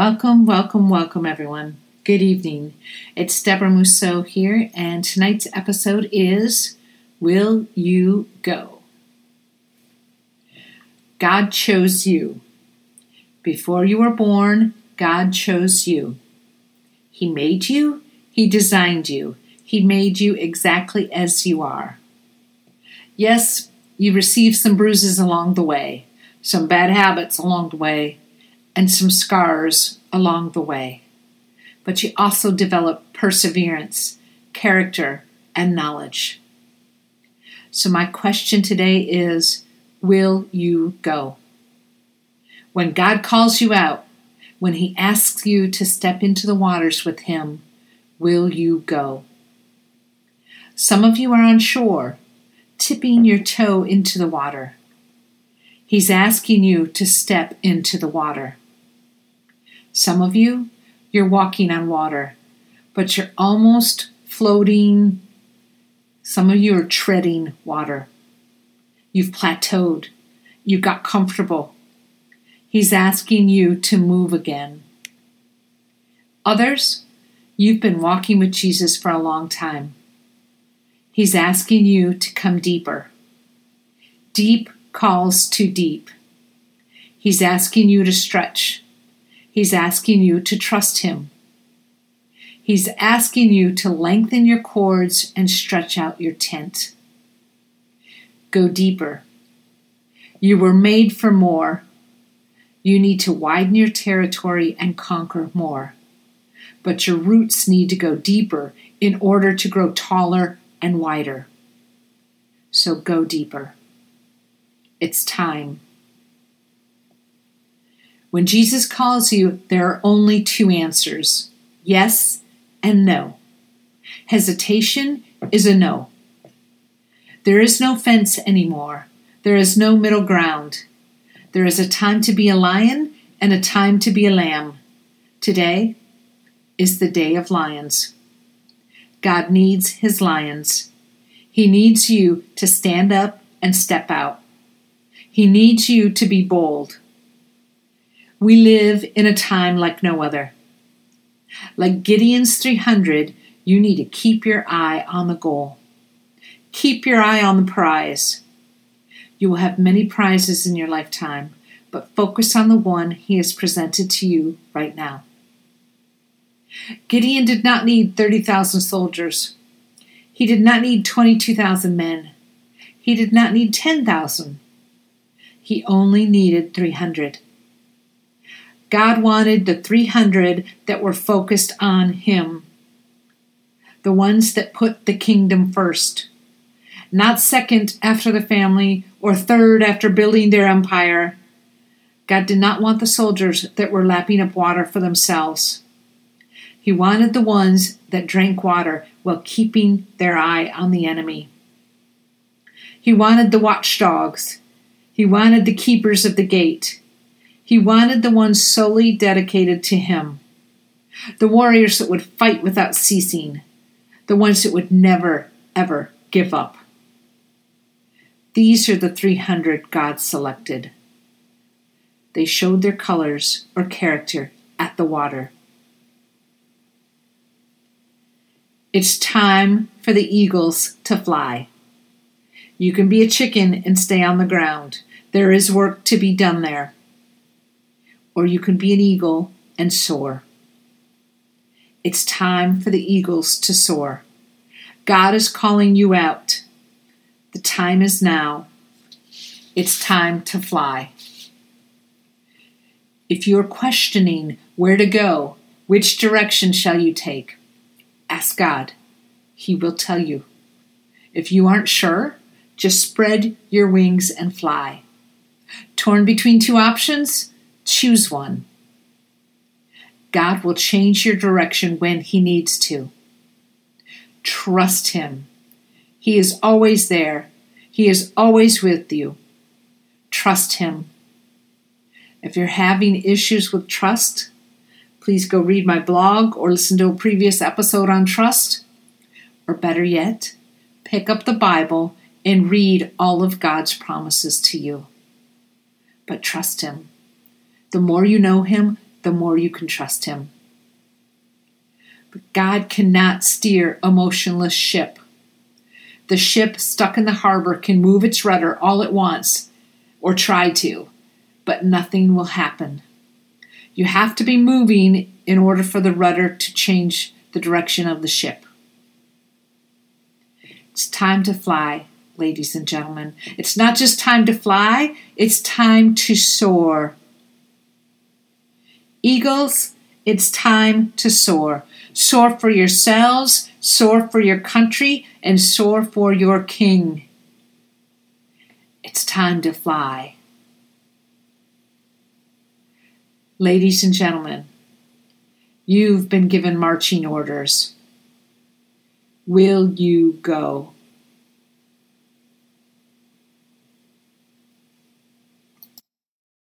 Welcome, welcome, welcome, everyone. Good evening. It's Deborah Mousseau here, and tonight's episode is Will You Go? God chose you. Before you were born, God chose you. He made you, He designed you, He made you exactly as you are. Yes, you received some bruises along the way, some bad habits along the way, and some scars along the way. But you also develop perseverance, character, and knowledge. So, my question today is Will you go? When God calls you out, when He asks you to step into the waters with Him, will you go? Some of you are on shore, tipping your toe into the water. He's asking you to step into the water. Some of you, you're walking on water, but you're almost floating. Some of you are treading water. You've plateaued. You got comfortable. He's asking you to move again. Others, you've been walking with Jesus for a long time. He's asking you to come deeper. Deep calls to deep. He's asking you to stretch. He's asking you to trust Him. He's asking you to lengthen your cords and stretch out your tent. Go deeper. You were made for more. You need to widen your territory and conquer more. But your roots need to go deeper in order to grow taller and wider. So go deeper. It's time. When Jesus calls you, there are only two answers yes and no. Hesitation is a no. There is no fence anymore. There is no middle ground. There is a time to be a lion and a time to be a lamb. Today is the day of lions. God needs his lions. He needs you to stand up and step out. He needs you to be bold. We live in a time like no other. Like Gideon's 300, you need to keep your eye on the goal. Keep your eye on the prize. You will have many prizes in your lifetime, but focus on the one he has presented to you right now. Gideon did not need 30,000 soldiers. He did not need 22,000 men. He did not need 10,000. He only needed 300. God wanted the 300 that were focused on Him, the ones that put the kingdom first, not second after the family or third after building their empire. God did not want the soldiers that were lapping up water for themselves. He wanted the ones that drank water while keeping their eye on the enemy. He wanted the watchdogs. He wanted the keepers of the gate. He wanted the ones solely dedicated to him, the warriors that would fight without ceasing, the ones that would never, ever give up. These are the 300 God selected. They showed their colors or character at the water. It's time for the eagles to fly. You can be a chicken and stay on the ground. There is work to be done there or you can be an eagle and soar. It's time for the eagles to soar. God is calling you out. The time is now. It's time to fly. If you are questioning where to go, which direction shall you take? Ask God. He will tell you. If you aren't sure, just spread your wings and fly. Torn between two options? Choose one. God will change your direction when He needs to. Trust Him. He is always there, He is always with you. Trust Him. If you're having issues with trust, please go read my blog or listen to a previous episode on trust. Or better yet, pick up the Bible and read all of God's promises to you. But trust Him. The more you know Him, the more you can trust Him. But God cannot steer a motionless ship. The ship stuck in the harbor can move its rudder all at once, or try to, but nothing will happen. You have to be moving in order for the rudder to change the direction of the ship. It's time to fly, ladies and gentlemen. It's not just time to fly, it's time to soar. Eagles, it's time to soar. Soar for yourselves, soar for your country, and soar for your king. It's time to fly. Ladies and gentlemen, you've been given marching orders. Will you go?